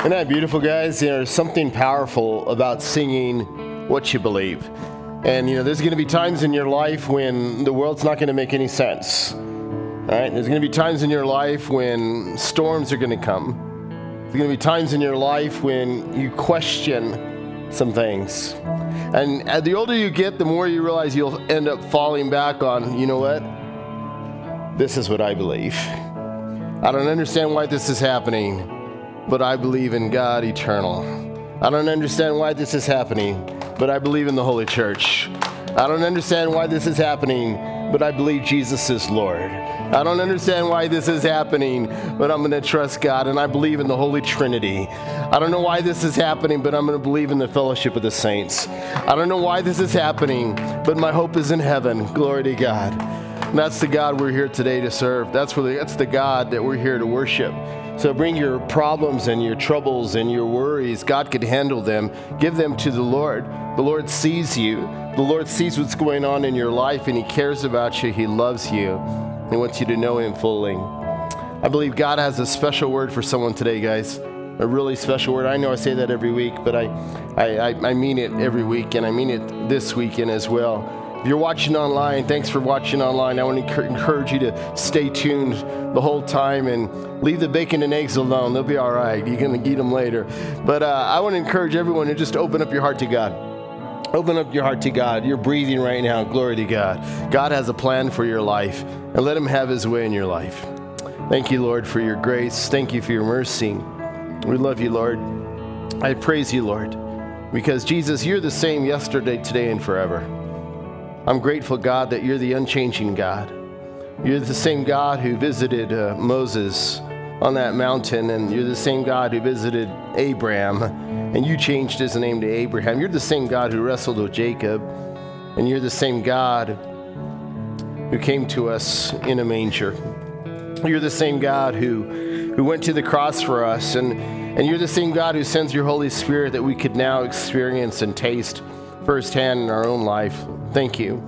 Isn't that beautiful, guys? You know, There's something powerful about singing what you believe. And, you know, there's going to be times in your life when the world's not going to make any sense. All right? There's going to be times in your life when storms are going to come. There's going to be times in your life when you question some things. And uh, the older you get, the more you realize you'll end up falling back on, you know what? This is what I believe. I don't understand why this is happening but I believe in God eternal. I don't understand why this is happening, but I believe in the Holy Church. I don't understand why this is happening, but I believe Jesus is Lord. I don't understand why this is happening, but I'm going to trust God and I believe in the Holy Trinity. I don't know why this is happening, but I'm going to believe in the fellowship of the saints. I don't know why this is happening, but my hope is in heaven. Glory to God. And that's the God we're here today to serve. That's really that's the God that we're here to worship. So bring your problems and your troubles and your worries. God can handle them. Give them to the Lord. The Lord sees you. The Lord sees what's going on in your life and He cares about you. He loves you. He wants you to know Him fully. I believe God has a special word for someone today, guys. A really special word. I know I say that every week, but I, I, I mean it every week, and I mean it this weekend as well. If you're watching online, thanks for watching online. I want to encourage you to stay tuned the whole time and leave the bacon and eggs alone. They'll be all right. You're going to eat them later. But uh, I want to encourage everyone to just open up your heart to God. Open up your heart to God. You're breathing right now. Glory to God. God has a plan for your life, and let Him have His way in your life. Thank you, Lord, for your grace. Thank you for your mercy. We love you, Lord. I praise you, Lord, because Jesus, you're the same yesterday, today, and forever. I'm grateful, God, that you're the unchanging God. You're the same God who visited uh, Moses on that mountain, and you're the same God who visited Abraham, and you changed his name to Abraham. You're the same God who wrestled with Jacob, and you're the same God who came to us in a manger. You're the same God who, who went to the cross for us, and, and you're the same God who sends your Holy Spirit that we could now experience and taste firsthand in our own life. Thank you.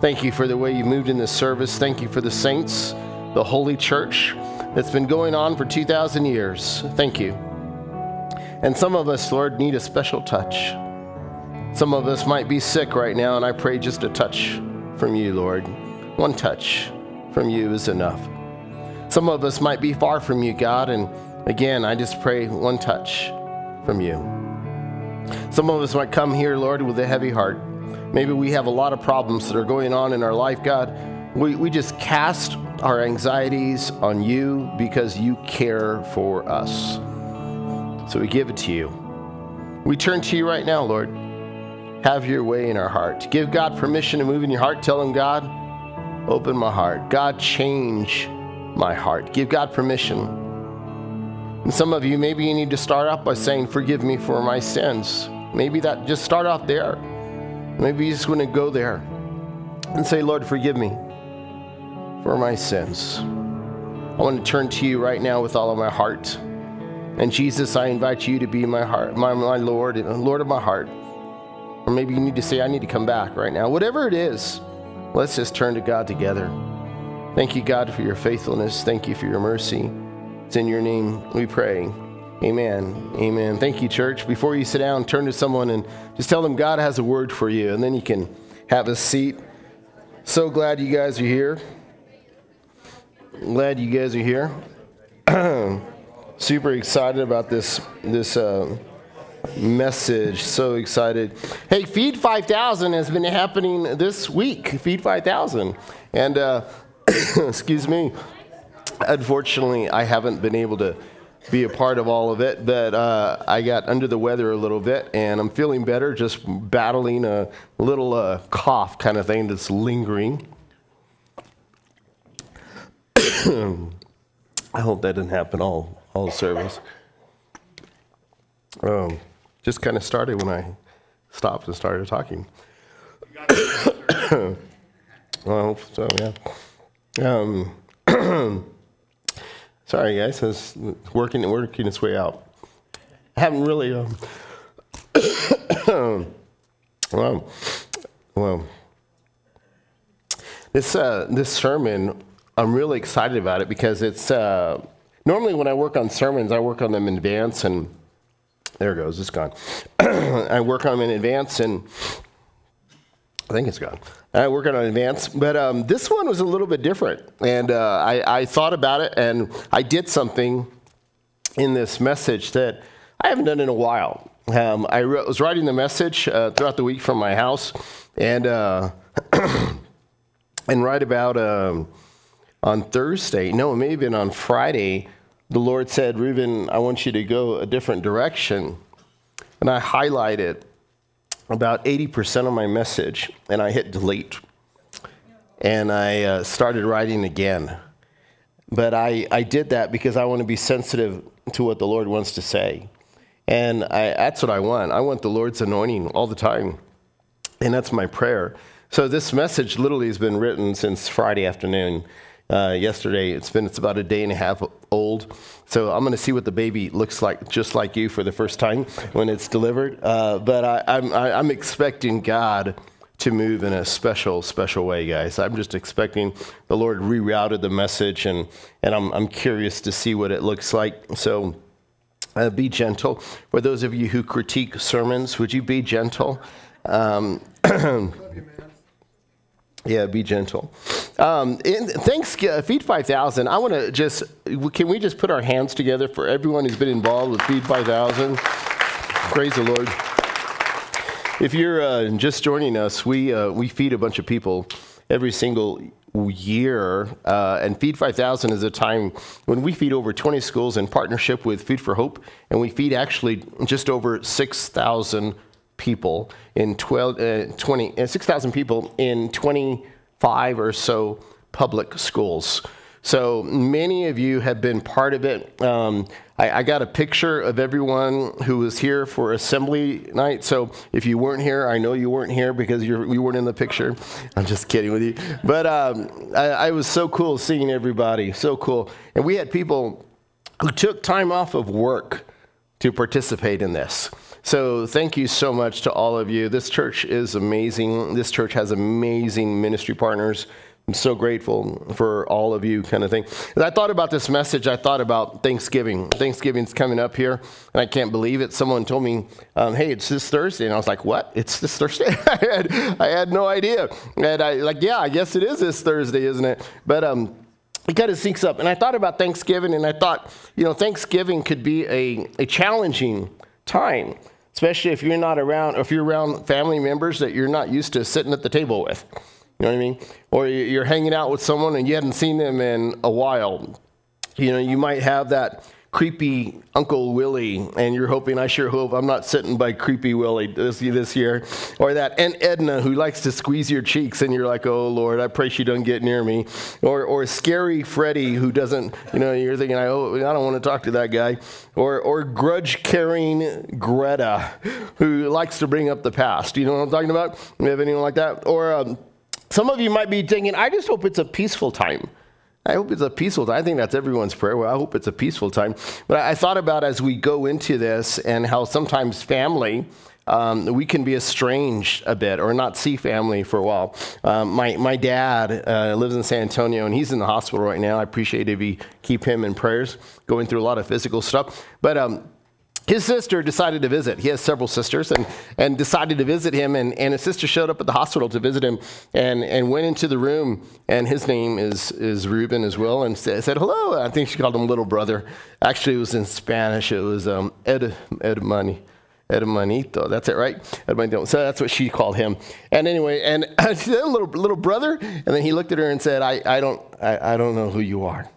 Thank you for the way you moved in this service. Thank you for the saints, the holy church that's been going on for 2,000 years. Thank you. And some of us, Lord, need a special touch. Some of us might be sick right now, and I pray just a touch from you, Lord. One touch from you is enough. Some of us might be far from you, God, and again, I just pray one touch from you. Some of us might come here, Lord, with a heavy heart. Maybe we have a lot of problems that are going on in our life, God. We, we just cast our anxieties on you because you care for us. So we give it to you. We turn to you right now, Lord. Have your way in our heart. Give God permission to move in your heart. Tell Him, God, open my heart. God, change my heart. Give God permission. And some of you, maybe you need to start off by saying, Forgive me for my sins. Maybe that just start off there. Maybe you just want to go there and say, Lord, forgive me for my sins. I want to turn to you right now with all of my heart. And Jesus, I invite you to be my heart, my, my Lord, and Lord of my heart. Or maybe you need to say, I need to come back right now. Whatever it is, let's just turn to God together. Thank you, God, for your faithfulness. Thank you for your mercy. It's in your name we pray. Amen. Amen. Thank you, church. Before you sit down, turn to someone and just tell them God has a word for you, and then you can have a seat. So glad you guys are here. Glad you guys are here. Super excited about this this uh, message. So excited. Hey, Feed 5000 has been happening this week. Feed 5000, and uh, excuse me. Unfortunately, I haven't been able to be a part of all of it, but uh, I got under the weather a little bit and I'm feeling better, just battling a little uh, cough kind of thing that's lingering. I hope that didn't happen all, all service. Um, just kind of started when I stopped and started talking. well, I hope so yeah. Um, Sorry, guys, it's working working its way out. I haven't really. Um, well, well, this uh, this sermon, I'm really excited about it because it's uh, normally when I work on sermons, I work on them in advance and There it goes. It's gone. I work on them in advance, and I think it's gone. I work on advance, but um, this one was a little bit different, and uh, I, I thought about it, and I did something in this message that I haven't done in a while. Um, I re- was writing the message uh, throughout the week from my house, and uh, and right about um, on Thursday, no, it may have been on Friday, the Lord said, Ruben, I want you to go a different direction. And I highlighted about 80% of my message and I hit delete. And I uh, started writing again. But I, I did that because I want to be sensitive to what the Lord wants to say. And I, that's what I want. I want the Lord's anointing all the time. And that's my prayer. So this message literally has been written since Friday afternoon uh, yesterday. It's been it's about a day and a half old. So I'm going to see what the baby looks like, just like you, for the first time when it's delivered. Uh, but I, I'm I, I'm expecting God to move in a special, special way, guys. I'm just expecting the Lord rerouted the message, and and I'm I'm curious to see what it looks like. So. Uh, be gentle. For those of you who critique sermons, would you be gentle? Um, Yeah, be gentle. Um, in, thanks, uh, Feed 5000. I want to just, can we just put our hands together for everyone who's been involved with Feed 5000? Praise the Lord. If you're uh, just joining us, we, uh, we feed a bunch of people every single year. Uh, and Feed 5000 is a time when we feed over 20 schools in partnership with Feed for Hope. And we feed actually just over 6,000 people in 12, uh, 20, uh, 6,000 people in 25 or so public schools. So many of you have been part of it. Um, I, I, got a picture of everyone who was here for assembly night. So if you weren't here, I know you weren't here because you weren't in the picture. I'm just kidding with you. But um, I, I was so cool seeing everybody. So cool. And we had people who took time off of work to participate in this. So, thank you so much to all of you. This church is amazing. This church has amazing ministry partners. I'm so grateful for all of you, kind of thing. As I thought about this message, I thought about Thanksgiving. Thanksgiving's coming up here, and I can't believe it. Someone told me, um, "Hey, it's this Thursday," and I was like, "What? It's this Thursday?" I, had, I had no idea. And I like, yeah, I guess it is this Thursday, isn't it? But um, it kind of syncs up. And I thought about Thanksgiving, and I thought, you know, Thanksgiving could be a, a challenging time especially if you're not around, if you're around family members that you're not used to sitting at the table with. You know what I mean? Or you're hanging out with someone and you hadn't seen them in a while. You know, you might have that creepy Uncle Willie, and you're hoping, I sure hope I'm not sitting by creepy Willie this, this year, or that Aunt Edna who likes to squeeze your cheeks, and you're like, oh Lord, I pray she doesn't get near me, or or scary Freddy who doesn't, you know, you're thinking, I, oh, I don't want to talk to that guy, or or grudge carrying Greta who likes to bring up the past. You know what I'm talking about? You have anyone like that? Or um, some of you might be thinking, I just hope it's a peaceful time. I hope it's a peaceful time. I think that's everyone's prayer. Well, I hope it's a peaceful time. But I thought about as we go into this and how sometimes family, um, we can be estranged a bit or not see family for a while. Um, my, my dad uh, lives in San Antonio and he's in the hospital right now. I appreciate if you keep him in prayers, going through a lot of physical stuff. But um, his sister decided to visit. He has several sisters and, and decided to visit him. And, and his sister showed up at the hospital to visit him and, and went into the room. And his name is, is Ruben as well. And said, said hello. I think she called him little brother. Actually, it was in Spanish. It was um, Ed, Edmani. Edmanito, that's it, right? Edmanito. So that's what she called him. And anyway, and she said, little, little brother. And then he looked at her and said, I, I, don't, I, I don't know who you are.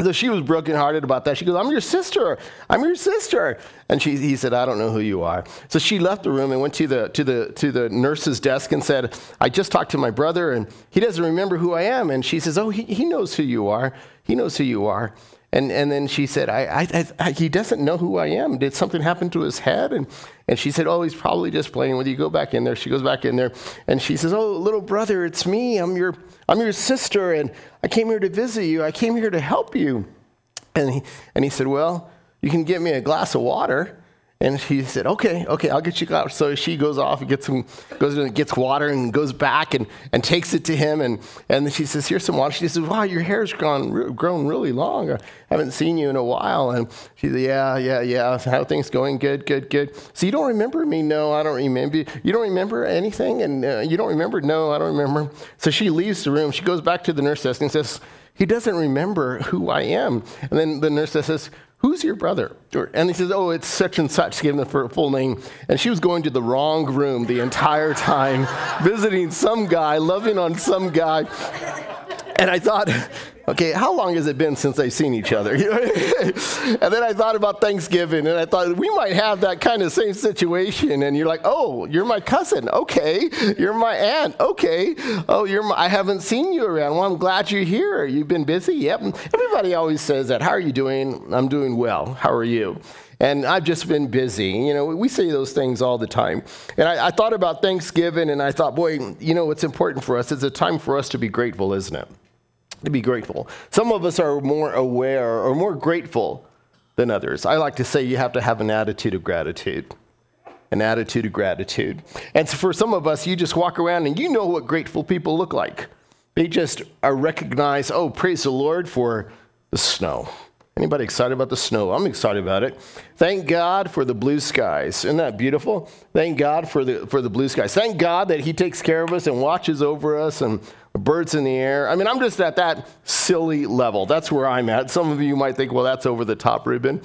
So she was brokenhearted about that. She goes, I'm your sister. I'm your sister. And she, he said, I don't know who you are. So she left the room and went to the, to, the, to the nurse's desk and said, I just talked to my brother and he doesn't remember who I am. And she says, Oh, he, he knows who you are. He knows who you are. And, and then she said, I, I, I, he doesn't know who I am. Did something happen to his head? And, and she said, Oh, he's probably just playing with you. Go back in there. She goes back in there and she says, Oh, little brother, it's me. I'm your, I'm your sister and I came here to visit you. I came here to help you. And he, and he said, Well, you can get me a glass of water. And she said, okay, okay, I'll get you out. So she goes off and gets some, goes and gets water and goes back and, and takes it to him. And, and she says, here's some water. She says, wow, your hair's grown, grown really long. I haven't seen you in a while. And she said, yeah, yeah, yeah. How things going? Good, good, good. So you don't remember me? No, I don't remember. You don't remember anything? And uh, you don't remember? No, I don't remember. So she leaves the room. She goes back to the nurse desk and says, he doesn't remember who I am. And then the nurse says, Who's your brother? And he says, Oh, it's such and such. Give him the full name. And she was going to the wrong room the entire time, visiting some guy, loving on some guy. And I thought, okay, how long has it been since they've seen each other? and then I thought about Thanksgiving, and I thought we might have that kind of same situation. And you're like, oh, you're my cousin, okay. You're my aunt, okay. Oh, you're my, I haven't seen you around. Well, I'm glad you're here. You've been busy. Yep. Everybody always says that. How are you doing? I'm doing well. How are you? And I've just been busy. You know, we say those things all the time. And I, I, thought about Thanksgiving and I thought, boy, you know, what's important for us? It's a time for us to be grateful, isn't it? To be grateful. Some of us are more aware or more grateful than others. I like to say you have to have an attitude of gratitude. An attitude of gratitude. And so for some of us, you just walk around and you know what grateful people look like. They just are recognize, oh, praise the Lord for the snow. Anybody excited about the snow? I'm excited about it. Thank God for the blue skies. Isn't that beautiful? Thank God for the for the blue skies. Thank God that He takes care of us and watches over us and birds in the air. I mean, I'm just at that silly level. That's where I'm at. Some of you might think, well, that's over the top, Ruben.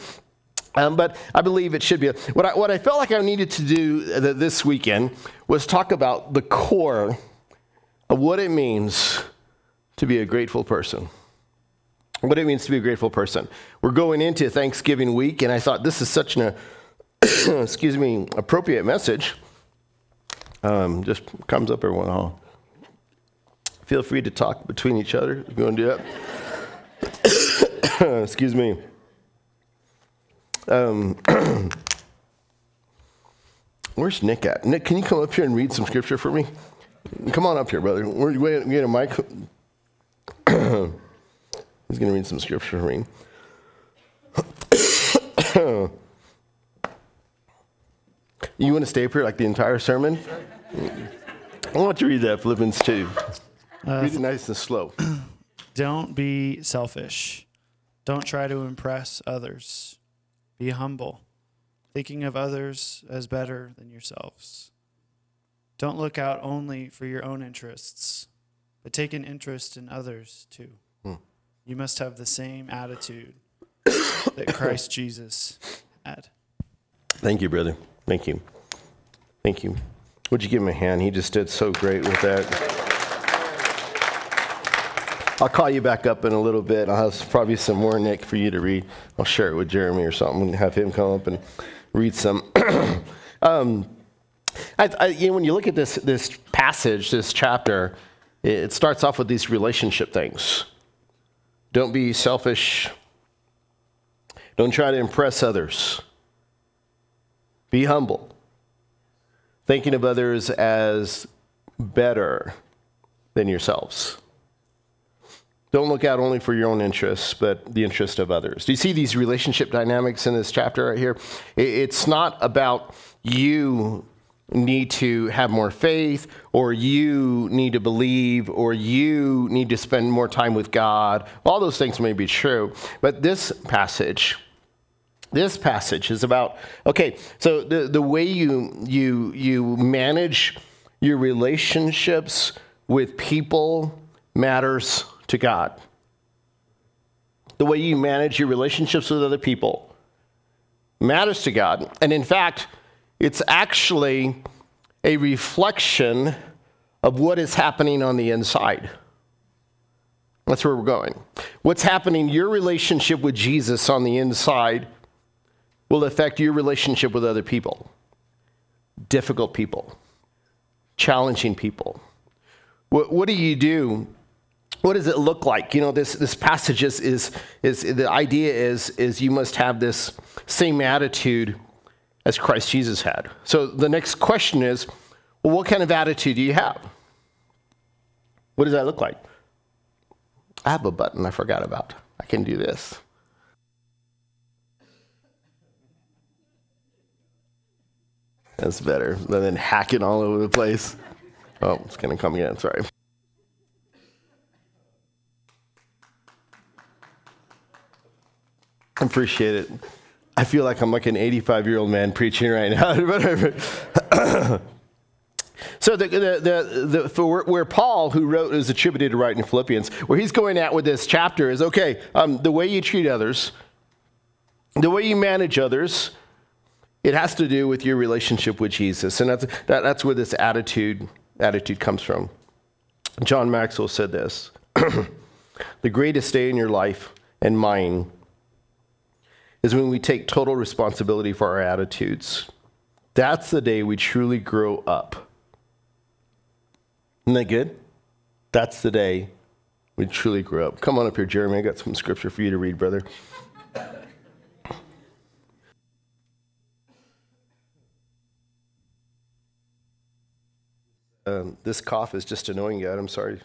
Um, but I believe it should be. What I, what I felt like I needed to do this weekend was talk about the core of what it means to be a grateful person. What it means to be a grateful person. We're going into Thanksgiving week, and I thought this is such an, excuse me, appropriate message. Um, just comes up every once in a while. Feel free to talk between each other if you want to do that. Excuse me. Um, where's Nick at? Nick, can you come up here and read some scripture for me? Come on up here, brother. We're to get a mic. He's going to read some scripture for me. you want to stay up here like the entire sermon? I want you to read that Philippians 2. Uh, Read it nice and slow. Don't be selfish. Don't try to impress others. Be humble, thinking of others as better than yourselves. Don't look out only for your own interests, but take an interest in others too. Hmm. You must have the same attitude that Christ Jesus had. Thank you, brother. Thank you. Thank you. Would you give him a hand? He just did so great with that. I'll call you back up in a little bit. I'll have probably some more, Nick, for you to read. I'll share it with Jeremy or something and have him come up and read some. um, I, I, you know, when you look at this, this passage, this chapter, it starts off with these relationship things. Don't be selfish. Don't try to impress others. Be humble. Thinking of others as better than yourselves. Don't look out only for your own interests, but the interest of others. Do you see these relationship dynamics in this chapter right here? It's not about you need to have more faith, or you need to believe, or you need to spend more time with God. All those things may be true, but this passage, this passage is about okay. So the the way you you you manage your relationships with people matters to God. The way you manage your relationships with other people matters to God. And in fact, it's actually a reflection of what is happening on the inside. That's where we're going. What's happening, your relationship with Jesus on the inside will affect your relationship with other people, difficult people, challenging people. What, what do you do what does it look like? You know, this, this passage is, is, is the idea is, is you must have this same attitude as Christ Jesus had. So the next question is, well, what kind of attitude do you have? What does that look like? I have a button I forgot about. I can do this. That's better than hacking all over the place. Oh, it's going to come again. Sorry. Appreciate it. I feel like I'm like an 85 year old man preaching right now. so the, the, the, the, for where Paul, who wrote, is attributed to writing Philippians, where he's going at with this chapter is okay. Um, the way you treat others, the way you manage others, it has to do with your relationship with Jesus, and that's that, that's where this attitude attitude comes from. John Maxwell said this: "The greatest day in your life and mine." Is when we take total responsibility for our attitudes. That's the day we truly grow up. Isn't that good? That's the day we truly grow up. Come on up here, Jeremy. I got some scripture for you to read, brother. Um, this cough is just annoying you. I'm sorry.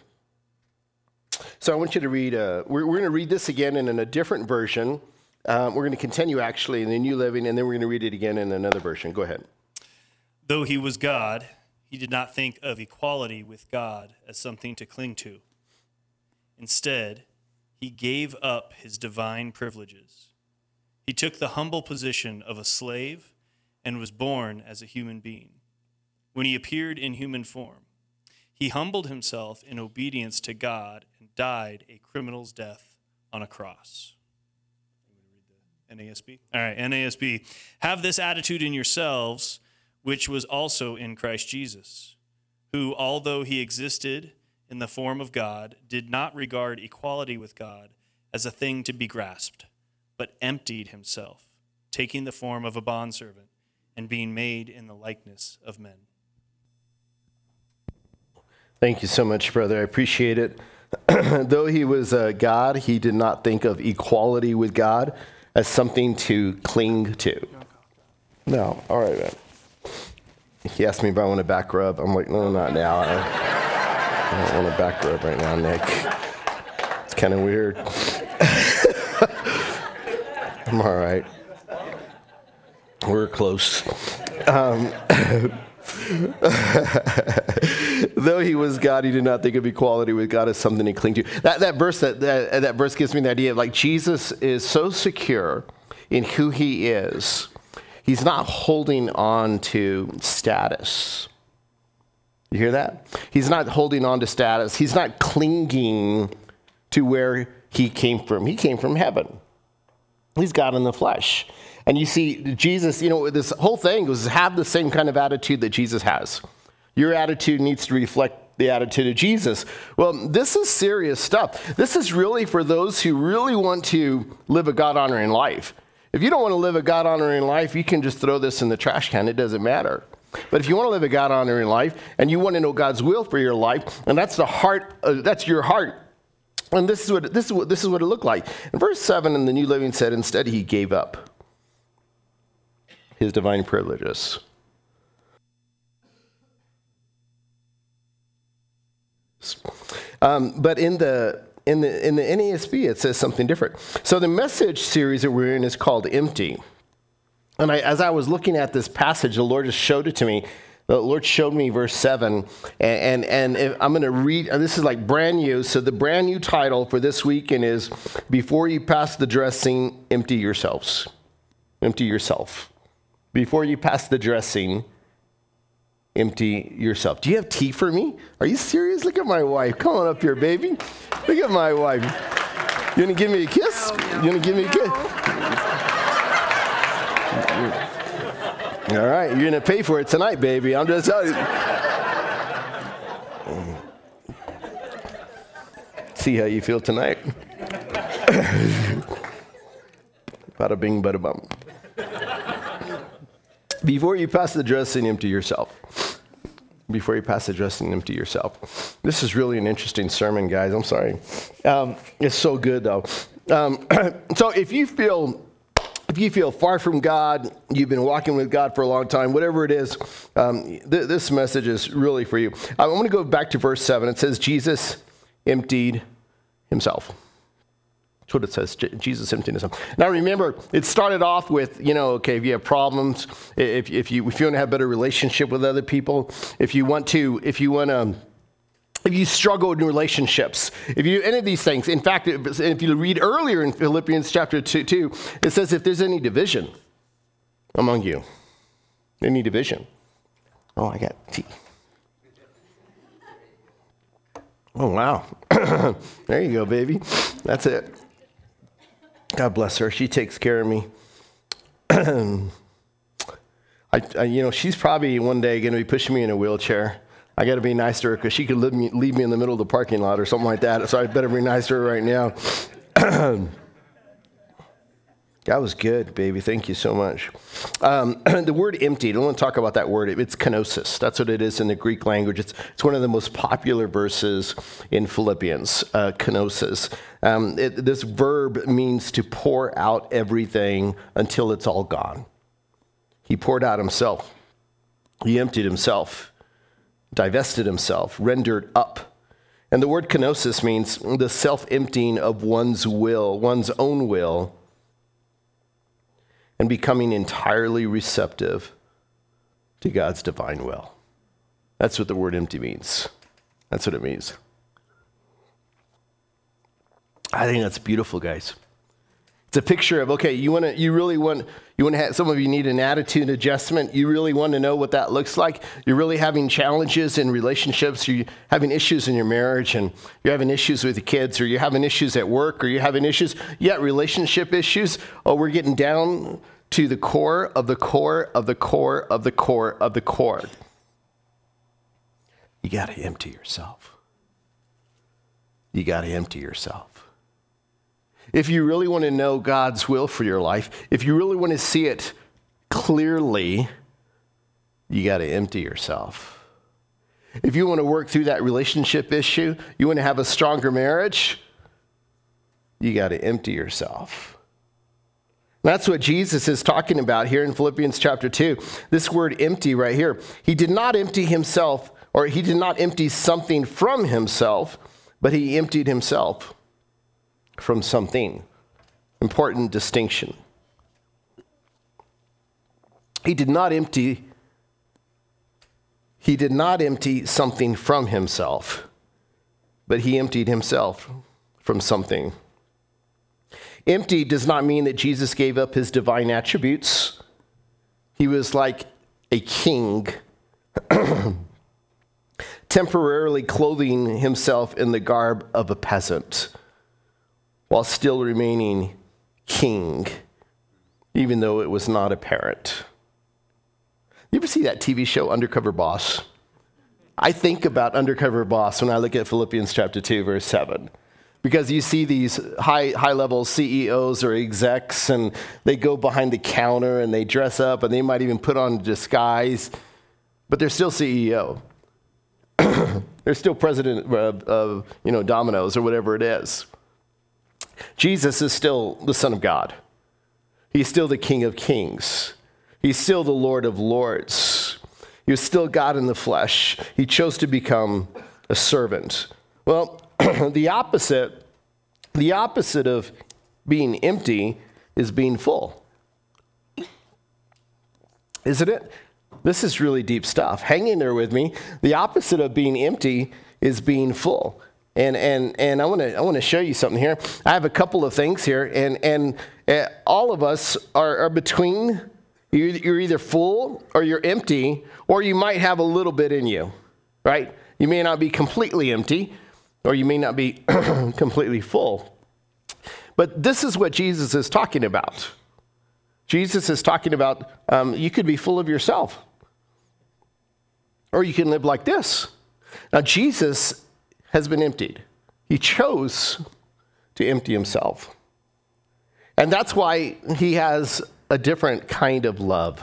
So I want you to read, uh, we're, we're going to read this again in a different version. Um, we're going to continue actually in the New Living, and then we're going to read it again in another version. Go ahead. Though he was God, he did not think of equality with God as something to cling to. Instead, he gave up his divine privileges. He took the humble position of a slave and was born as a human being. When he appeared in human form, he humbled himself in obedience to God and died a criminal's death on a cross. NASB. All right, NASB. Have this attitude in yourselves, which was also in Christ Jesus, who, although he existed in the form of God, did not regard equality with God as a thing to be grasped, but emptied himself, taking the form of a bondservant and being made in the likeness of men. Thank you so much, brother. I appreciate it. Though he was uh, God, he did not think of equality with God as something to cling to. No, all right, man. He asked me if I want a back rub. I'm like, no, not now. I, I don't want a back rub right now, Nick. It's kind of weird. I'm all right. We're close. Um, Though he was God, he did not think of equality with God as something to cling to. That, that, verse, that, that, that verse gives me the idea of like Jesus is so secure in who he is, he's not holding on to status. You hear that? He's not holding on to status. He's not clinging to where he came from. He came from heaven. He's God in the flesh. And you see, Jesus, you know, this whole thing was have the same kind of attitude that Jesus has. Your attitude needs to reflect the attitude of Jesus. Well, this is serious stuff. This is really for those who really want to live a God honoring life. If you don't want to live a God honoring life, you can just throw this in the trash can. It doesn't matter. But if you want to live a God honoring life and you want to know God's will for your life, and that's the heart, uh, that's your heart. And this is what this is what this is what it looked like. In verse seven, in the New Living said, instead he gave up his divine privileges. Um, but in the in the in the NASB, it says something different. So the message series that we're in is called "Empty." And I, as I was looking at this passage, the Lord just showed it to me. The Lord showed me verse 7, and, and, and I'm going to read, this is like brand new. So, the brand new title for this weekend is Before You Pass the Dressing, Empty Yourselves. Empty yourself. Before you pass the dressing, empty yourself. Do you have tea for me? Are you serious? Look at my wife. Come on up here, baby. Look at my wife. You gonna give me a kiss? You gonna give me a kiss? All right, you're gonna pay for it tonight, baby. I'm just telling you. See how you feel tonight. bada bing, bada bum. Before you pass the dressing, empty yourself. Before you pass the dressing, empty yourself. This is really an interesting sermon, guys. I'm sorry. Um, it's so good, though. Um, so if you feel if you feel far from God, you've been walking with God for a long time, whatever it is, um, th- this message is really for you. I want to go back to verse 7. It says, Jesus emptied himself. That's what it says. Jesus himself. Now remember, it started off with, you know, okay, if you have problems, if, if you if you want to have better relationship with other people, if you want to, if you want to if you struggle in relationships, if you do any of these things, in fact, if you read earlier in Philippians chapter 2, 2 it says if there's any division among you, any division. Oh, I got tea. Oh, wow. there you go, baby. That's it. God bless her. She takes care of me. I, I, you know, she's probably one day going to be pushing me in a wheelchair. I got to be nice to her because she could leave me, leave me in the middle of the parking lot or something like that. So I better be nice to her right now. that was good, baby. Thank you so much. Um, the word empty, I want to talk about that word. It's kenosis. That's what it is in the Greek language. It's, it's one of the most popular verses in Philippians, uh, kenosis. Um, it, this verb means to pour out everything until it's all gone. He poured out himself, he emptied himself divested himself, rendered up. And the word kenosis means the self emptying of one's will, one's own will, and becoming entirely receptive to God's divine will. That's what the word empty means. That's what it means. I think that's beautiful, guys. It's a picture of okay, you want to, you really want, you want to have. Some of you need an attitude adjustment. You really want to know what that looks like. You're really having challenges in relationships. You're having issues in your marriage, and you're having issues with the kids, or you're having issues at work, or you're having issues, yeah, relationship issues. Oh, we're getting down to the core of the core of the core of the core of the core. You got to empty yourself. You got to empty yourself if you really want to know God's will for your life, if you really want to see it clearly, you got to empty yourself. If you want to work through that relationship issue, you want to have a stronger marriage, you got to empty yourself. That's what Jesus is talking about here in Philippians chapter 2. This word empty right here. He did not empty himself, or he did not empty something from himself, but he emptied himself from something. Important distinction. He did not empty he did not empty something from himself, but he emptied himself from something. Empty does not mean that Jesus gave up his divine attributes. He was like a king, temporarily clothing himself in the garb of a peasant while still remaining king, even though it was not apparent. You ever see that TV show, Undercover Boss? I think about Undercover Boss when I look at Philippians chapter 2, verse 7. Because you see these high, high level CEOs or execs, and they go behind the counter and they dress up and they might even put on a disguise, but they're still CEO. they're still president of, of you know, Domino's or whatever it is. Jesus is still the Son of God. He's still the King of Kings. He's still the Lord of Lords. He was still God in the flesh. He chose to become a servant. Well, the opposite, the opposite of being empty is being full. Isn't it? This is really deep stuff. Hang in there with me. The opposite of being empty is being full. And, and, and I want to I wanna show you something here. I have a couple of things here, and, and uh, all of us are, are between, you're, you're either full or you're empty, or you might have a little bit in you, right? You may not be completely empty, or you may not be completely full. But this is what Jesus is talking about. Jesus is talking about um, you could be full of yourself, or you can live like this. Now, Jesus has been emptied. He chose to empty himself. And that's why he has a different kind of love.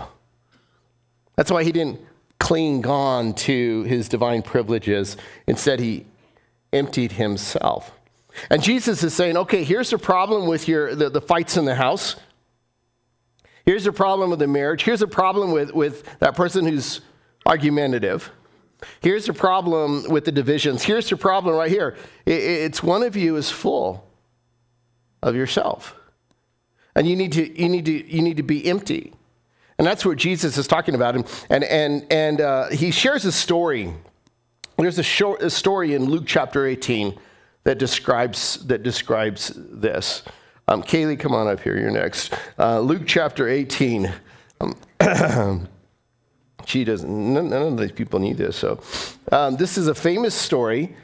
That's why he didn't cling on to his divine privileges. Instead, he emptied himself. And Jesus is saying, okay, here's the problem with your, the, the fights in the house. Here's the problem with the marriage. Here's the problem with, with that person who's argumentative. Here's the problem with the divisions. Here's the problem right here it's one of you is full, of yourself. And you need to, you need to, you need to be empty. And that's what Jesus is talking about. And, and, and, and uh, he shares a story. There's a, short, a story in Luke chapter 18 that describes, that describes this. Um, Kaylee, come on up here. You're next. Uh, Luke chapter 18. Um, she doesn't, none, of these people need this. So, um, this is a famous story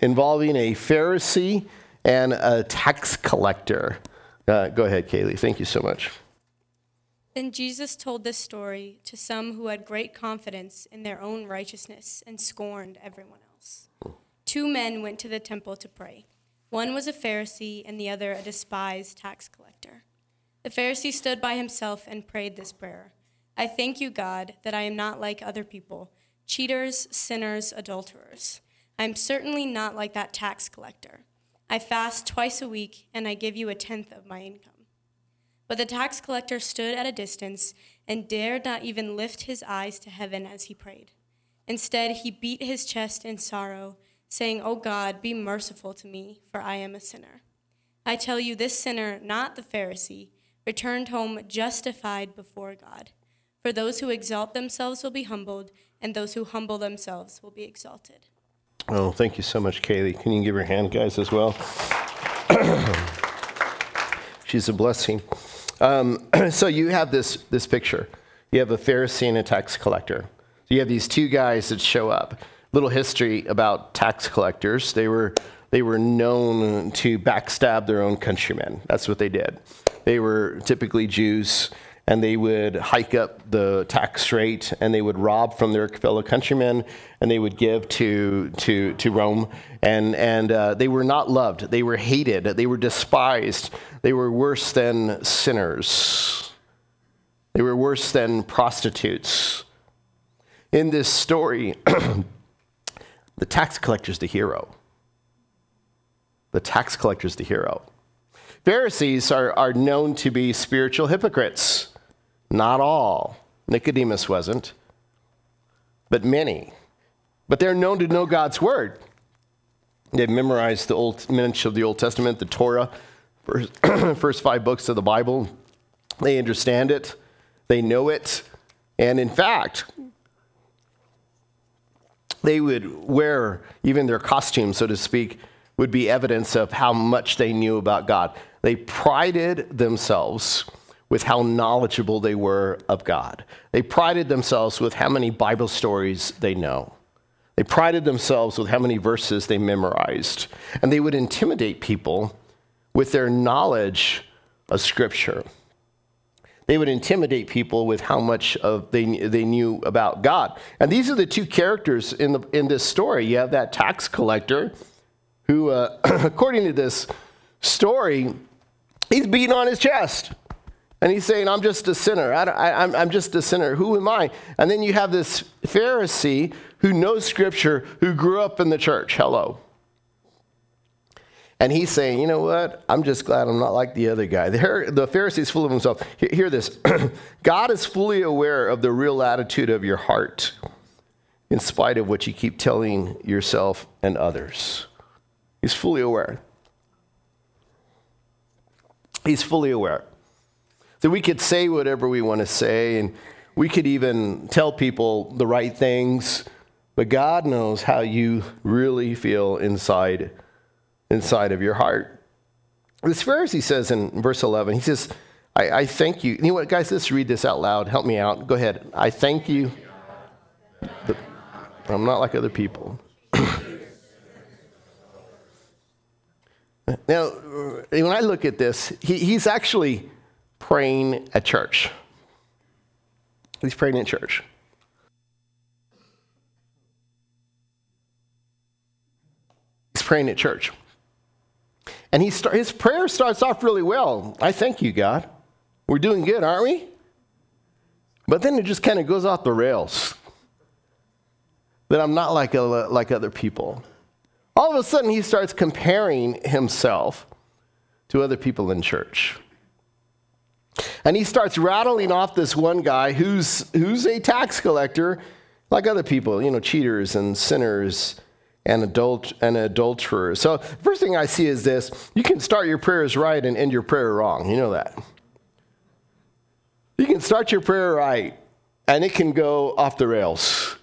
involving a Pharisee and a tax collector. Uh, go ahead, Kaylee. Thank you so much. Then Jesus told this story to some who had great confidence in their own righteousness and scorned everyone else. Two men went to the temple to pray. One was a Pharisee and the other a despised tax collector. The Pharisee stood by himself and prayed this prayer I thank you, God, that I am not like other people, cheaters, sinners, adulterers. I am certainly not like that tax collector. I fast twice a week and I give you a tenth of my income. But the tax collector stood at a distance and dared not even lift his eyes to heaven as he prayed. Instead, he beat his chest in sorrow, saying, O God, be merciful to me, for I am a sinner. I tell you, this sinner, not the Pharisee, returned home justified before God. For those who exalt themselves will be humbled, and those who humble themselves will be exalted. Oh, thank you so much, Kaylee. Can you give her a hand, guys, as well? She's a blessing. Um, so you have this, this picture. You have a Pharisee and a tax collector. So you have these two guys that show up. Little history about tax collectors. They were, they were known to backstab their own countrymen. That's what they did. They were typically Jews and they would hike up the tax rate and they would rob from their fellow countrymen and they would give to, to, to Rome. And, and uh, they were not loved, they were hated, they were despised, they were worse than sinners, they were worse than prostitutes. In this story, the tax collector is the hero. The tax collector is the hero. Pharisees are, are known to be spiritual hypocrites. Not all. Nicodemus wasn't, but many. But they're known to know God's word. They've memorized the old much of the Old Testament, the Torah, first, first five books of the Bible. They understand it, they know it, and in fact, they would wear even their costume, so to speak, would be evidence of how much they knew about God. They prided themselves with how knowledgeable they were of God. They prided themselves with how many Bible stories they know. They prided themselves with how many verses they memorized. And they would intimidate people with their knowledge of Scripture. They would intimidate people with how much of they, they knew about God. And these are the two characters in, the, in this story. You have that tax collector who, uh, according to this story, he's beating on his chest. And he's saying, I'm just a sinner. I, am just a sinner. Who am I? And then you have this Pharisee who knows Scripture, who grew up in the church. Hello. And he's saying, you know what? I'm just glad I'm not like the other guy. The, the Pharisee's full of himself. Hear, hear this God is fully aware of the real attitude of your heart, in spite of what you keep telling yourself and others. He's fully aware. He's fully aware that we could say whatever we want to say and we could even tell people the right things, but God knows how you really feel inside inside of your heart. This Pharisee says in verse 11, he says, I, I thank you. You know what, guys, let's read this out loud. Help me out. Go ahead. I thank you. I'm not like other people. now, when I look at this, he, he's actually praying at church. He's praying in church. He's praying at church. And he start, his prayer starts off really well. I thank you, God. We're doing good, aren't we? But then it just kind of goes off the rails. That I'm not like, a, like other people. All of a sudden, he starts comparing himself to other people in church. And he starts rattling off this one guy who's, who's a tax collector, like other people, you know, cheaters and sinners. and, adult, and adulterers. So, first thing I see is this you can start your prayers right and end your prayer wrong. You know that. You can start your prayer right and it can go off the rails.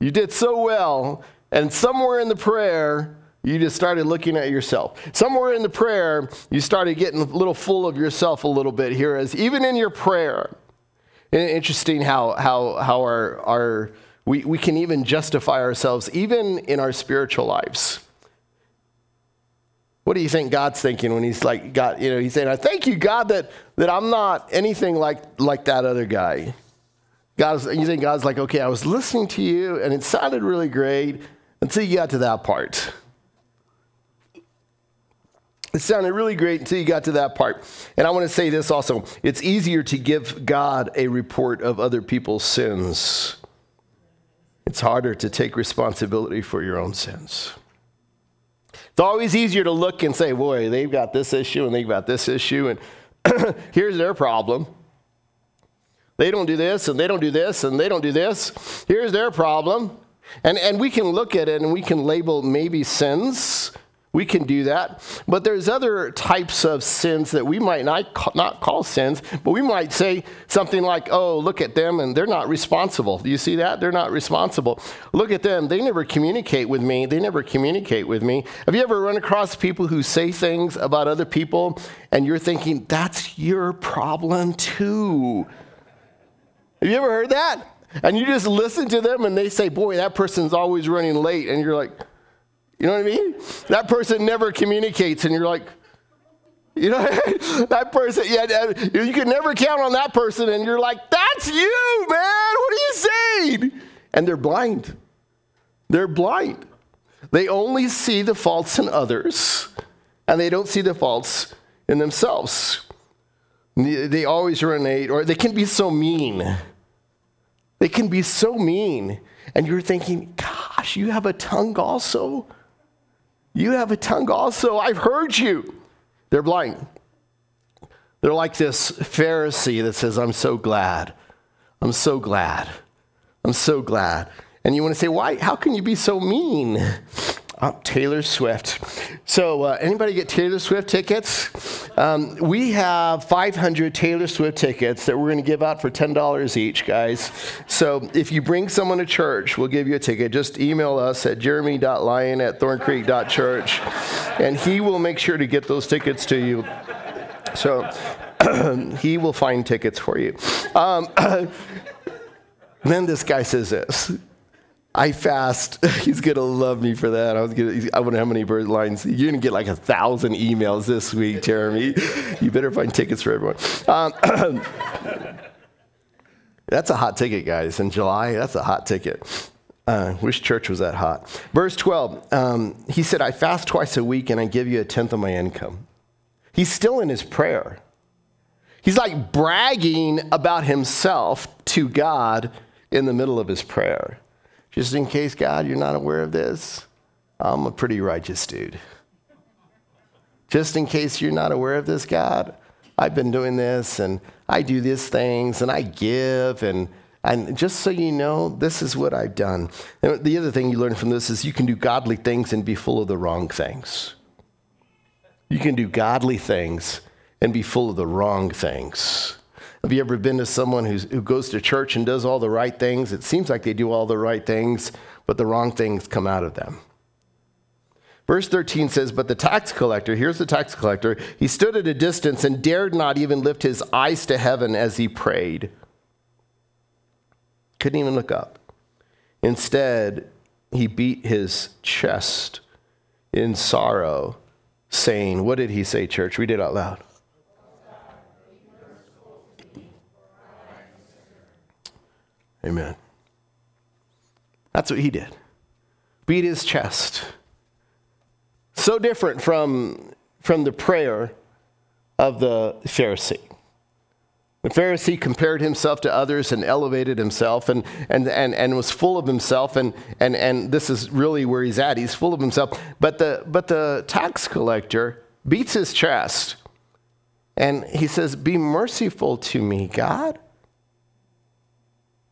You did so well, and somewhere in the prayer, you just started looking at yourself. Somewhere in the prayer, you started getting a little full of yourself a little bit here, as even in your prayer. Interesting how, how, how our, our, we, we can even justify ourselves, even in our spiritual lives. What do you think God's thinking when he's like, God, you know, he's saying, I thank you, God, that, that I'm not anything like, like that other guy. God's, you think God's like, okay, I was listening to you and it sounded really great until you got to that part. It sounded really great until you got to that part. And I want to say this also it's easier to give God a report of other people's sins, it's harder to take responsibility for your own sins. It's always easier to look and say, boy, they've got this issue and they've got this issue, and here's their problem. They don't do this, and they don't do this, and they don't do this. Here's their problem. And, and we can look at it and we can label maybe sins we can do that. But there's other types of sins that we might not call, not call sins, but we might say something like, oh, look at them and they're not responsible. Do you see that? They're not responsible. Look at them. They never communicate with me. They never communicate with me. Have you ever run across people who say things about other people and you're thinking, that's your problem too? Have you ever heard that? And you just listen to them and they say, boy, that person's always running late. And you're like, you know what I mean? That person never communicates, and you're like, you know, that person, yeah, you can never count on that person, and you're like, that's you, man. What are you saying? And they're blind. They're blind. They only see the faults in others, and they don't see the faults in themselves. They always ruminate, or they can be so mean. They can be so mean. And you're thinking, gosh, you have a tongue also? You have a tongue also. I've heard you. They're blind. They're like this Pharisee that says, I'm so glad. I'm so glad. I'm so glad. And you want to say, why? How can you be so mean? Oh, Taylor Swift. So, uh, anybody get Taylor Swift tickets? Um, we have 500 Taylor Swift tickets that we're going to give out for $10 each, guys. So, if you bring someone to church, we'll give you a ticket. Just email us at jeremy.lyon at thorncreek.church, and he will make sure to get those tickets to you. So, he will find tickets for you. Um, then this guy says this. I fast. He's gonna love me for that. I was gonna. I wonder how many bird lines. You're gonna get like a thousand emails this week, Jeremy. You better find tickets for everyone. Um, that's a hot ticket, guys. In July, that's a hot ticket. Uh, wish church was that hot. Verse 12. Um, he said, "I fast twice a week, and I give you a tenth of my income." He's still in his prayer. He's like bragging about himself to God in the middle of his prayer. Just in case, God, you're not aware of this, I'm a pretty righteous dude. Just in case you're not aware of this, God, I've been doing this and I do these things and I give and and just so you know, this is what I've done. And the other thing you learn from this is you can do godly things and be full of the wrong things. You can do godly things and be full of the wrong things. Have you ever been to someone who's, who goes to church and does all the right things? It seems like they do all the right things, but the wrong things come out of them. Verse 13 says, But the tax collector, here's the tax collector, he stood at a distance and dared not even lift his eyes to heaven as he prayed. Couldn't even look up. Instead, he beat his chest in sorrow, saying, What did he say, church? Read it out loud. Amen. That's what he did. Beat his chest. So different from, from the prayer of the Pharisee. The Pharisee compared himself to others and elevated himself and, and, and, and was full of himself, and, and, and this is really where he's at. He's full of himself. But the, but the tax collector beats his chest and he says, Be merciful to me, God.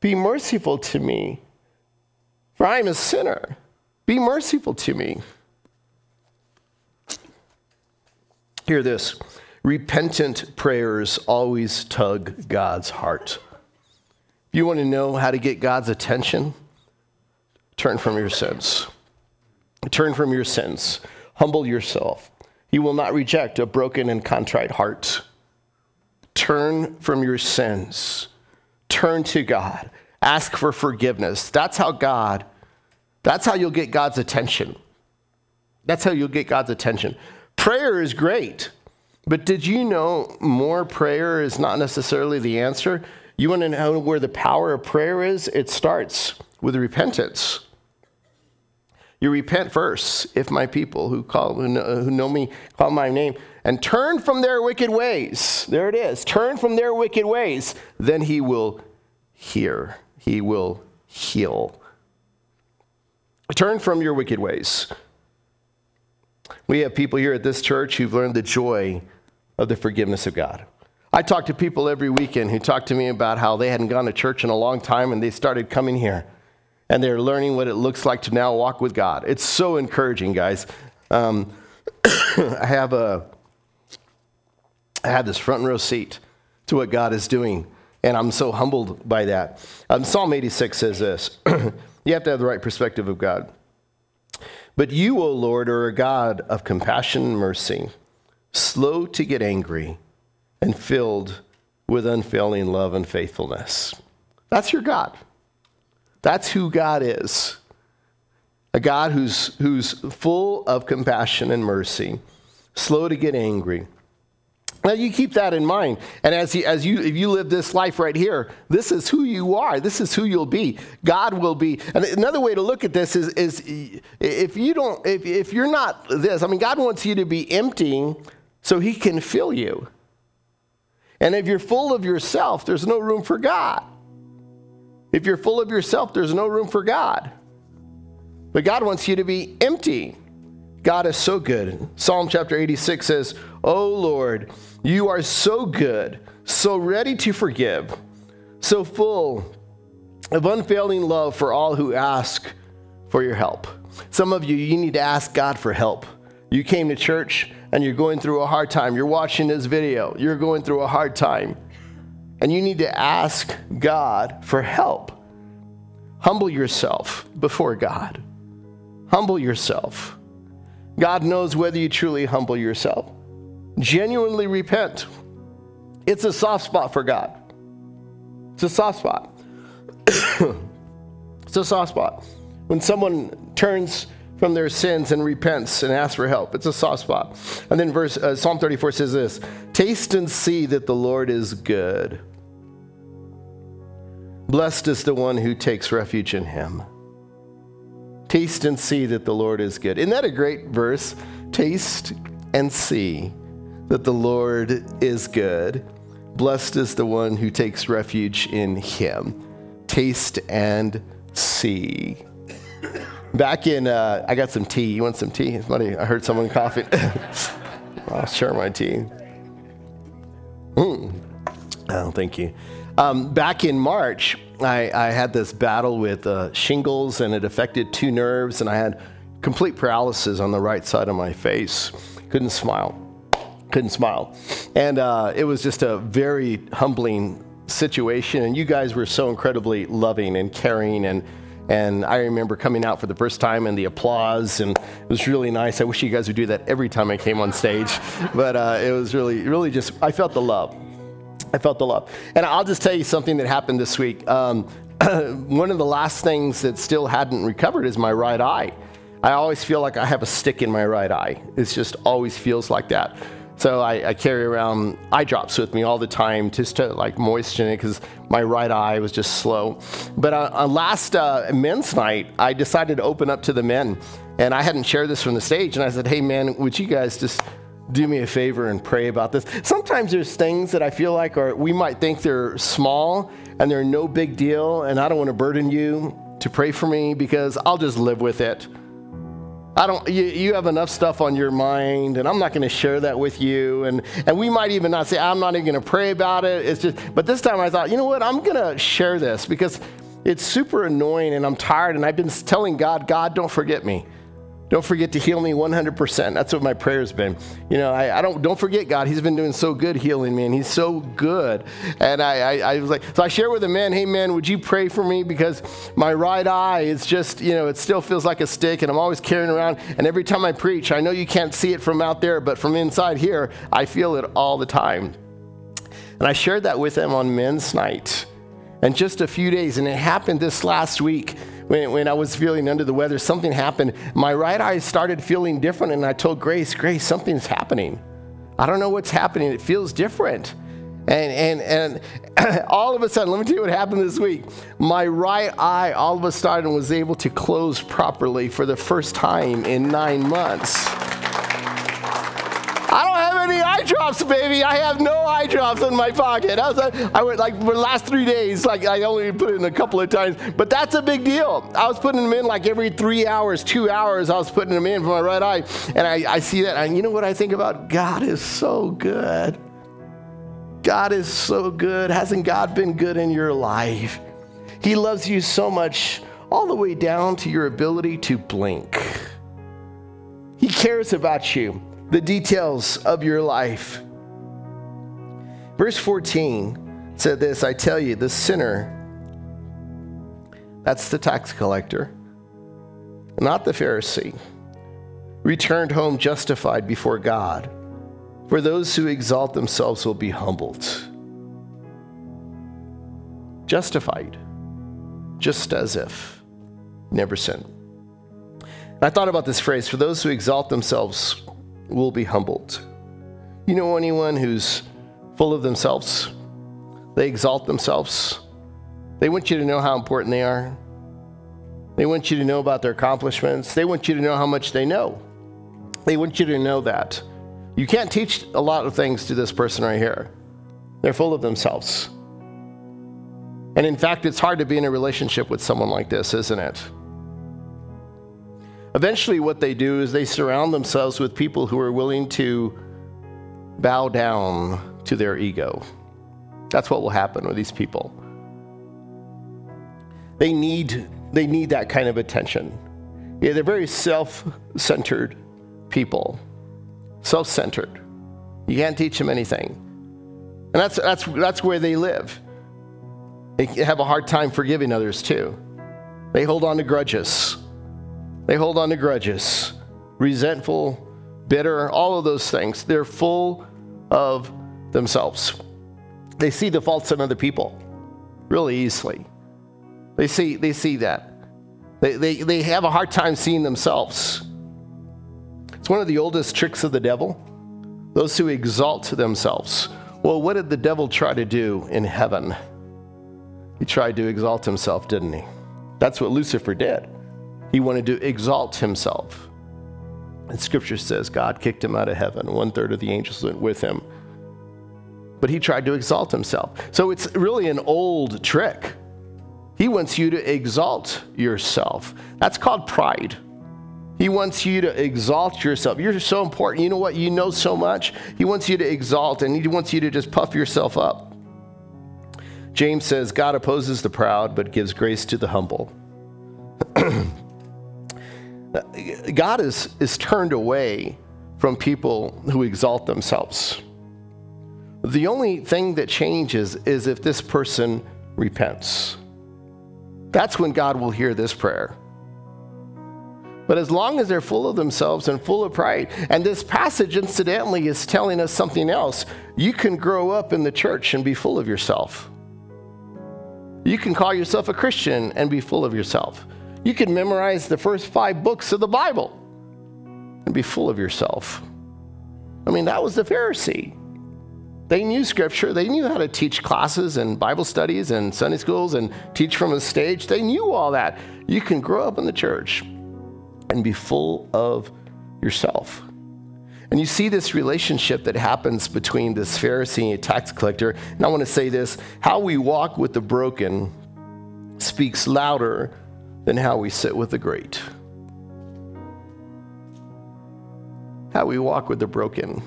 Be merciful to me, for I am a sinner. Be merciful to me. Hear this repentant prayers always tug God's heart. If you want to know how to get God's attention, turn from your sins. Turn from your sins. Humble yourself. He will not reject a broken and contrite heart. Turn from your sins. Turn to God. Ask for forgiveness. That's how God, that's how you'll get God's attention. That's how you'll get God's attention. Prayer is great, but did you know more prayer is not necessarily the answer? You want to know where the power of prayer is? It starts with repentance. You repent first, if my people who call who know, who know me call my name and turn from their wicked ways. There it is. Turn from their wicked ways, then he will hear. He will heal. Turn from your wicked ways. We have people here at this church who've learned the joy of the forgiveness of God. I talk to people every weekend who talk to me about how they hadn't gone to church in a long time and they started coming here and they're learning what it looks like to now walk with God. It's so encouraging, guys. Um, I have a, I have this front row seat to what God is doing, and I'm so humbled by that. Um, Psalm 86 says this: You have to have the right perspective of God. But you, O Lord, are a God of compassion and mercy, slow to get angry, and filled with unfailing love and faithfulness. That's your God. That's who God is a God who's, who's full of compassion and mercy, slow to get angry. Now you keep that in mind, and as you, as you if you live this life right here, this is who you are. This is who you'll be. God will be. And another way to look at this is, is if you don't, if, if you're not this, I mean, God wants you to be empty so He can fill you. And if you're full of yourself, there's no room for God. If you're full of yourself, there's no room for God. But God wants you to be empty. God is so good. Psalm chapter 86 says, Oh Lord, you are so good, so ready to forgive, so full of unfailing love for all who ask for your help. Some of you, you need to ask God for help. You came to church and you're going through a hard time. You're watching this video, you're going through a hard time. And you need to ask God for help. Humble yourself before God. Humble yourself. God knows whether you truly humble yourself. Genuinely repent. It's a soft spot for God. It's a soft spot. it's a soft spot. When someone turns from their sins and repents and asks for help, it's a soft spot. And then verse uh, Psalm 34 says this: "Taste and see that the Lord is good." Blessed is the one who takes refuge in him. Taste and see that the Lord is good. Isn't that a great verse? Taste and see that the Lord is good. Blessed is the one who takes refuge in him. Taste and see. Back in, uh, I got some tea. You want some tea? Funny. I heard someone coughing. I'll share my tea. Mm. Oh, thank you. Um, back in March, I, I, had this battle with uh, shingles, and it affected two nerves, and I had complete paralysis on the right side of my face. Couldn't smile. Couldn't smile. And uh, it was just a very humbling situation, and you guys were so incredibly loving and caring and and I remember coming out for the first time and the applause, and it was really nice. I wish you guys would do that every time I came on stage, but uh, it was really, really just, I felt the love. I felt the love. And I'll just tell you something that happened this week. Um, one of the last things that still hadn't recovered is my right eye. I always feel like I have a stick in my right eye. It just always feels like that. So I, I carry around eye drops with me all the time just to like moisten it because my right eye was just slow. But uh, on last uh, men's night, I decided to open up to the men. And I hadn't shared this from the stage. And I said, hey, man, would you guys just do me a favor and pray about this. Sometimes there's things that I feel like are we might think they're small and they're no big deal, and I don't want to burden you to pray for me because I'll just live with it. I don't you, you have enough stuff on your mind and I'm not going to share that with you and and we might even not say I'm not even going to pray about it. It's just but this time I thought, you know what? I'm going to share this because It's super annoying and I'm tired and I've been telling God, God, don't forget me. Don't forget to heal me 100%. That's what my prayer's been. You know, I, I, don't don't forget God. He's been doing so good healing me, and He's so good. And I, I, I was like, so I share with a man, hey man, would you pray for me because my right eye is just, you know, it still feels like a stick, and I'm always carrying around. And every time I preach, I know you can't see it from out there, but from inside here, I feel it all the time. And I shared that with him on Men's Night. And just a few days, and it happened this last week when, when I was feeling under the weather, something happened. My right eye started feeling different, and I told Grace, Grace, something's happening. I don't know what's happening. It feels different. And, and, and all of a sudden, let me tell you what happened this week. My right eye, all of a sudden, was able to close properly for the first time in nine months. Drops, baby. I have no eye drops in my pocket. I, was, I went like for the last three days, like I only put it in a couple of times, but that's a big deal. I was putting them in like every three hours, two hours. I was putting them in for my right eye, and I, I see that. And you know what I think about? God is so good. God is so good. Hasn't God been good in your life? He loves you so much, all the way down to your ability to blink. He cares about you the details of your life. Verse 14 said this I tell you, the sinner, that's the tax collector, not the Pharisee, returned home justified before God. For those who exalt themselves will be humbled. Justified, just as if never sinned. I thought about this phrase for those who exalt themselves will be humbled. You know anyone who's full of themselves? They exalt themselves. They want you to know how important they are. They want you to know about their accomplishments. They want you to know how much they know. They want you to know that. You can't teach a lot of things to this person right here. They're full of themselves. And in fact, it's hard to be in a relationship with someone like this, isn't it? Eventually, what they do is they surround themselves with people who are willing to bow down to their ego. That's what will happen with these people. They need, they need that kind of attention. Yeah, they're very self centered people, self centered. You can't teach them anything. And that's, that's, that's where they live. They have a hard time forgiving others too. They hold on to grudges. They hold on to grudges, resentful, bitter, all of those things. They're full of themselves. They see the faults in other people really easily. They see, they see that. They, they, they have a hard time seeing themselves. It's one of the oldest tricks of the devil. Those who exalt themselves. Well, what did the devil try to do in heaven? He tried to exalt himself, didn't he? That's what Lucifer did. He wanted to exalt himself. And scripture says God kicked him out of heaven. One third of the angels went with him. But he tried to exalt himself. So it's really an old trick. He wants you to exalt yourself. That's called pride. He wants you to exalt yourself. You're so important. You know what? You know so much. He wants you to exalt and he wants you to just puff yourself up. James says, God opposes the proud, but gives grace to the humble. God is, is turned away from people who exalt themselves. The only thing that changes is if this person repents. That's when God will hear this prayer. But as long as they're full of themselves and full of pride, and this passage incidentally is telling us something else, you can grow up in the church and be full of yourself. You can call yourself a Christian and be full of yourself. You can memorize the first five books of the Bible and be full of yourself. I mean, that was the Pharisee. They knew scripture, they knew how to teach classes and Bible studies and Sunday schools and teach from a stage. They knew all that. You can grow up in the church and be full of yourself. And you see this relationship that happens between this Pharisee and a tax collector. And I want to say this how we walk with the broken speaks louder than how we sit with the great. How we walk with the broken.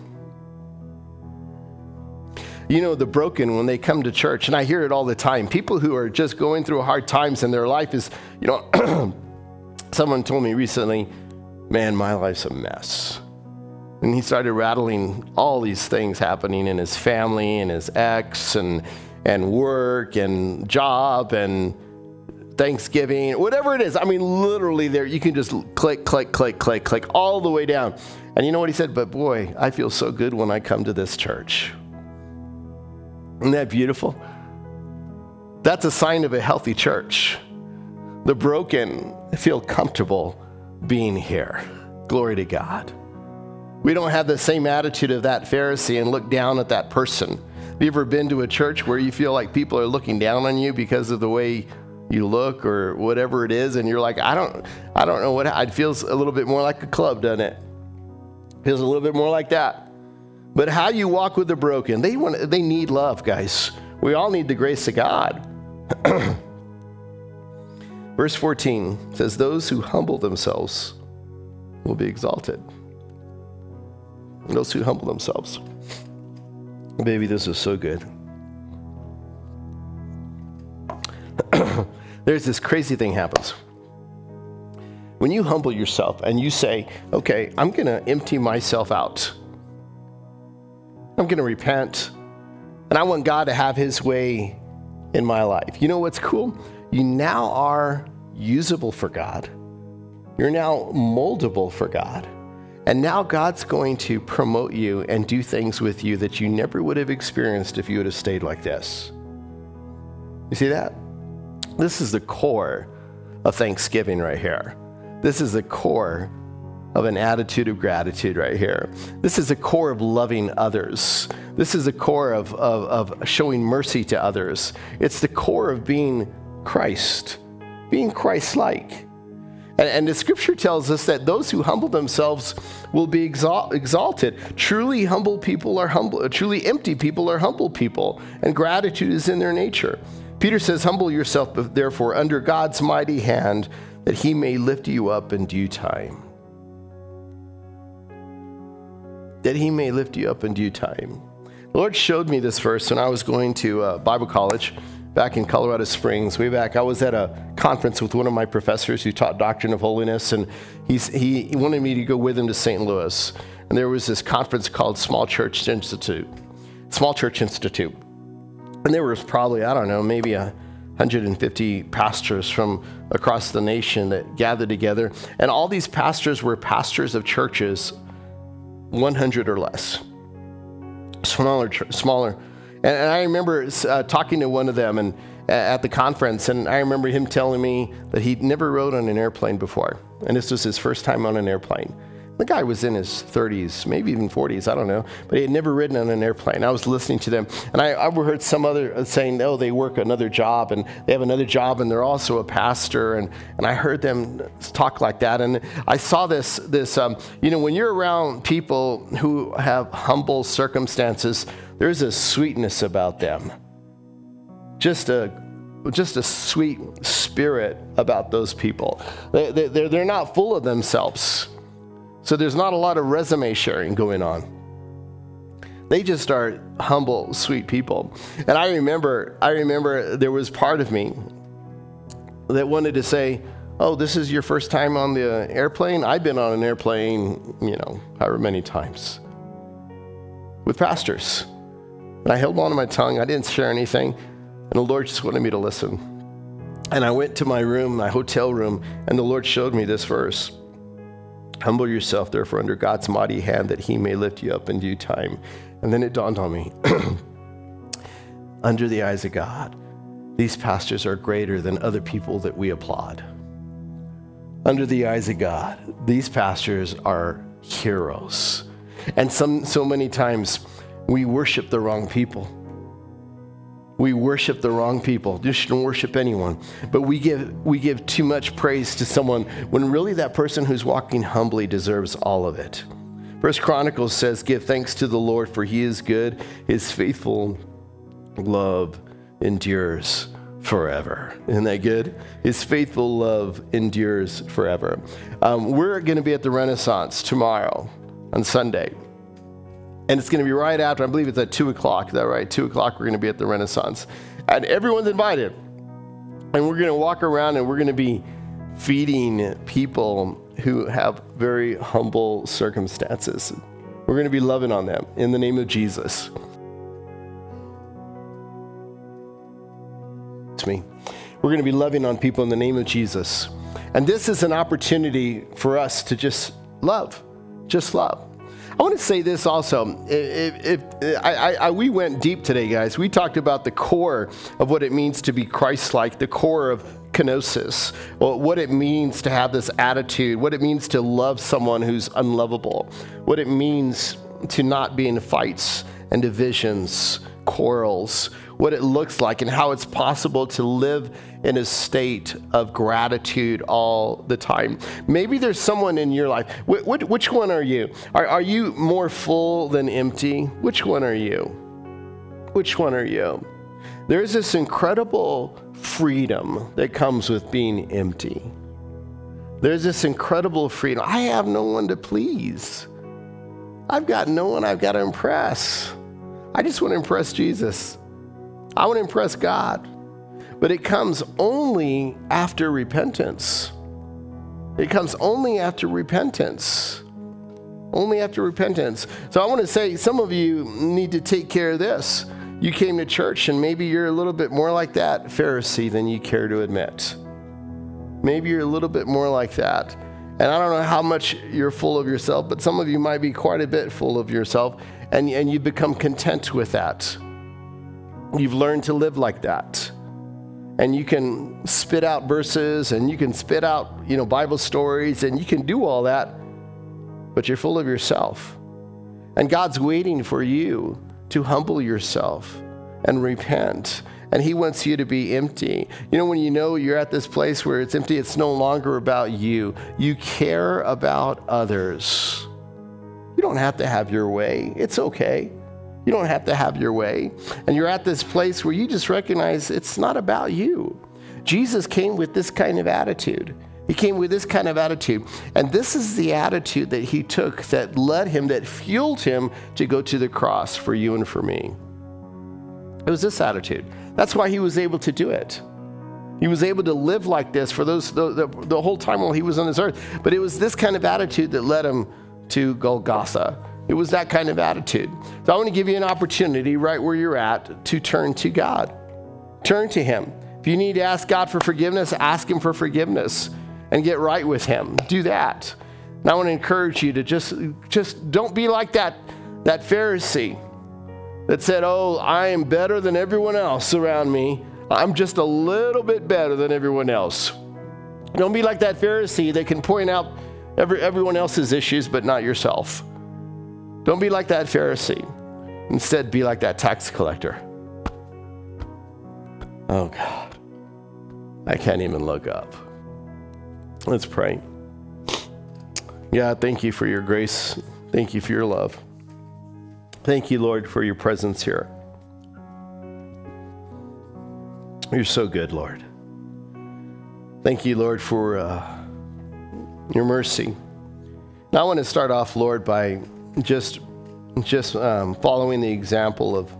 you know, the broken when they come to church, and I hear it all the time. People who are just going through hard times in their life is, you know, someone told me recently, man, my life's a mess. And he started rattling all these things happening in his family and his ex and, and work and job and Thanksgiving, whatever it is. I mean, literally, there you can just click, click, click, click, click all the way down. And you know what he said? But boy, I feel so good when I come to this church. Isn't that beautiful? That's a sign of a healthy church. The broken feel comfortable being here. Glory to God. We don't have the same attitude of that Pharisee and look down at that person. Have you ever been to a church where you feel like people are looking down on you because of the way you look or whatever it is, and you're like, I don't, I don't know what. It feels a little bit more like a club, doesn't it? Feels a little bit more like that. But how you walk with the broken, they want, they need love, guys. We all need the grace of God. Verse 14 says, Those who humble themselves will be exalted. Those who humble themselves. Baby, this is so good. There's this crazy thing happens. When you humble yourself and you say, okay, I'm going to empty myself out. I'm going to repent. And I want God to have his way in my life. You know what's cool? You now are usable for God. You're now moldable for God. And now God's going to promote you and do things with you that you never would have experienced if you would have stayed like this. You see that? This is the core of Thanksgiving right here. This is the core of an attitude of gratitude right here. This is the core of loving others. This is the core of, of, of showing mercy to others. It's the core of being Christ, being Christ like. And, and, the scripture tells us that those who humble themselves will be exalt, exalted. Truly humble people are humble, truly empty people are humble people, and gratitude is in their nature. Peter says, Humble yourself, therefore, under God's mighty hand, that he may lift you up in due time. That he may lift you up in due time. The Lord showed me this verse when I was going to uh, Bible college back in Colorado Springs, way back. I was at a conference with one of my professors who taught Doctrine of Holiness, and he's, he wanted me to go with him to St. Louis. And there was this conference called Small Church Institute. Small Church Institute. And there was probably, I don't know, maybe a 150 pastors from across the nation that gathered together. And all these pastors were pastors of churches 100 or less. Smaller, smaller and, I remember uh, talking to one of them and uh, at the conference, and I remember him telling me that he'd never rode on an airplane before, and this was his first time on an airplane. The guy was in his 30s, maybe even 40s, I don't know, but he had never ridden on an airplane. I was listening to them, and I, I heard some other uh, saying, oh, they work another job, and they have another job, and they're also a pastor, and, and I heard them talk like that, and I saw this, this um, you know, when you're around people who have humble circumstances, there's a sweetness about them. Just a just a sweet spirit about those people. They, they, they're, they're not full of themselves. So there's not a lot of resume sharing going on. They just are humble, sweet people. And I remember, I remember there was part of me that wanted to say, Oh, this is your first time on the airplane? I've been on an airplane, you know, however many times with pastors. And I held on to my tongue. I didn't share anything. And the Lord just wanted me to listen. And I went to my room, my hotel room, and the Lord showed me this verse. Humble yourself, therefore, under God's mighty hand, that he may lift you up in due time. And then it dawned on me under the eyes of God, these pastors are greater than other people that we applaud. Under the eyes of God, these pastors are heroes. And some, so many times, we worship the wrong people. We worship the wrong people. Just shouldn't worship anyone. But we give, we give too much praise to someone when really that person who's walking humbly deserves all of it. First Chronicles says, Give thanks to the Lord, for he is good. His faithful love endures forever. Isn't that good? His faithful love endures forever. Um, we're going to be at the Renaissance tomorrow on Sunday. And it's going to be right after, I believe it's at 2 o'clock. Is that right? 2 o'clock, we're going to be at the Renaissance. And everyone's invited. And we're going to walk around and we're going to be feeding people who have very humble circumstances. We're going to be loving on them in the name of Jesus. It's me. We're going to be loving on people in the name of Jesus. And this is an opportunity for us to just love, just love. I want to say this also. If, if I, I, we went deep today, guys. We talked about the core of what it means to be Christ-like, the core of kenosis, what it means to have this attitude, what it means to love someone who's unlovable, what it means to not be in fights and divisions, quarrels, what it looks like, and how it's possible to live in a state of gratitude all the time. Maybe there's someone in your life. which one are you? Are, are you more full than empty? Which one are you? Which one are you? There's this incredible freedom that comes with being empty. There's this incredible freedom. I have no one to please. I've got no one I've got to impress. I just want to impress Jesus. I want to impress God. But it comes only after repentance. It comes only after repentance. Only after repentance. So I want to say some of you need to take care of this. You came to church and maybe you're a little bit more like that Pharisee than you care to admit. Maybe you're a little bit more like that. And I don't know how much you're full of yourself, but some of you might be quite a bit full of yourself, and, and you've become content with that. You've learned to live like that. And you can spit out verses and you can spit out, you know, Bible stories and you can do all that, but you're full of yourself. And God's waiting for you to humble yourself and repent. And He wants you to be empty. You know, when you know you're at this place where it's empty, it's no longer about you. You care about others. You don't have to have your way, it's okay. You don't have to have your way. And you're at this place where you just recognize it's not about you. Jesus came with this kind of attitude. He came with this kind of attitude. And this is the attitude that he took that led him, that fueled him to go to the cross for you and for me. It was this attitude. That's why he was able to do it. He was able to live like this for those the, the, the whole time while he was on this earth. But it was this kind of attitude that led him to Golgotha it was that kind of attitude. So I want to give you an opportunity right where you're at to turn to God. Turn to Him. If you need to ask God for forgiveness, ask Him for forgiveness and get right with Him. Do that. And I want to encourage you to just, just don't be like that, that Pharisee that said, Oh, I am better than everyone else around me. I'm just a little bit better than everyone else. Don't be like that Pharisee that can point out every, everyone else's issues but not yourself. Don't be like that Pharisee. Instead, be like that tax collector. Oh, God. I can't even look up. Let's pray. God, thank you for your grace. Thank you for your love. Thank you, Lord, for your presence here. You're so good, Lord. Thank you, Lord, for uh, your mercy. Now, I want to start off, Lord, by just just um, following the example of,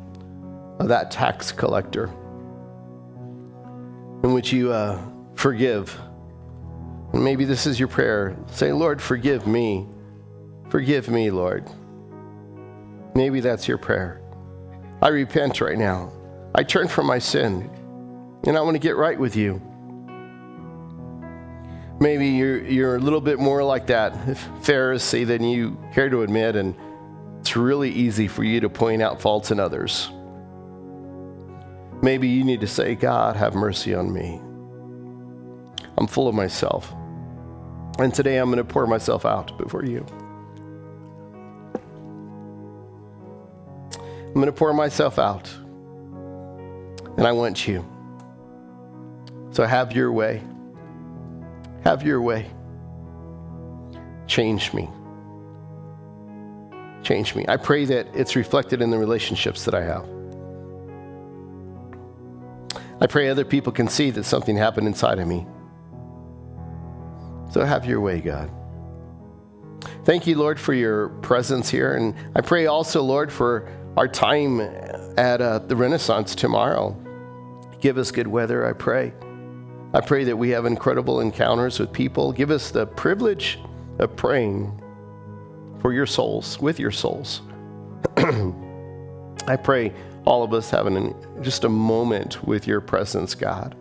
of that tax collector in which you uh, forgive. And maybe this is your prayer. Say, Lord, forgive me. Forgive me, Lord. Maybe that's your prayer. I repent right now. I turn from my sin and I want to get right with you. Maybe you're, you're a little bit more like that Pharisee than you care to admit, and it's really easy for you to point out faults in others. Maybe you need to say, God, have mercy on me. I'm full of myself. And today I'm going to pour myself out before you. I'm going to pour myself out. And I want you. So have your way. Have your way. Change me. Change me. I pray that it's reflected in the relationships that I have. I pray other people can see that something happened inside of me. So have your way, God. Thank you, Lord, for your presence here. And I pray also, Lord, for our time at uh, the Renaissance tomorrow. Give us good weather, I pray. I pray that we have incredible encounters with people. Give us the privilege of praying for your souls, with your souls. I pray all of us having an, just a moment with your presence, God.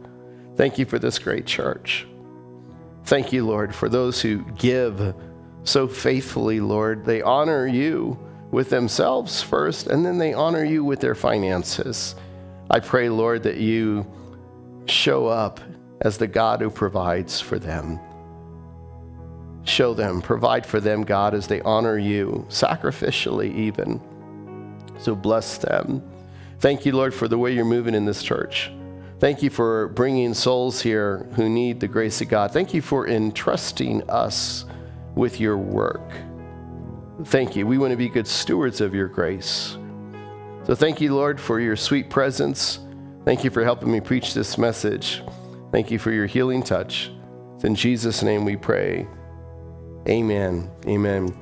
Thank you for this great church. Thank you, Lord, for those who give so faithfully, Lord. They honor you with themselves first, and then they honor you with their finances. I pray, Lord, that you show up as the God who provides for them. Show them, provide for them, God, as they honor you, sacrificially even. So bless them. Thank you, Lord, for the way you're moving in this church. Thank you for bringing souls here who need the grace of God. Thank you for entrusting us with your work. Thank you. We want to be good stewards of your grace. So thank you, Lord, for your sweet presence. Thank you for helping me preach this message. Thank you for your healing touch. It's in Jesus' name we pray. Amen. Amen.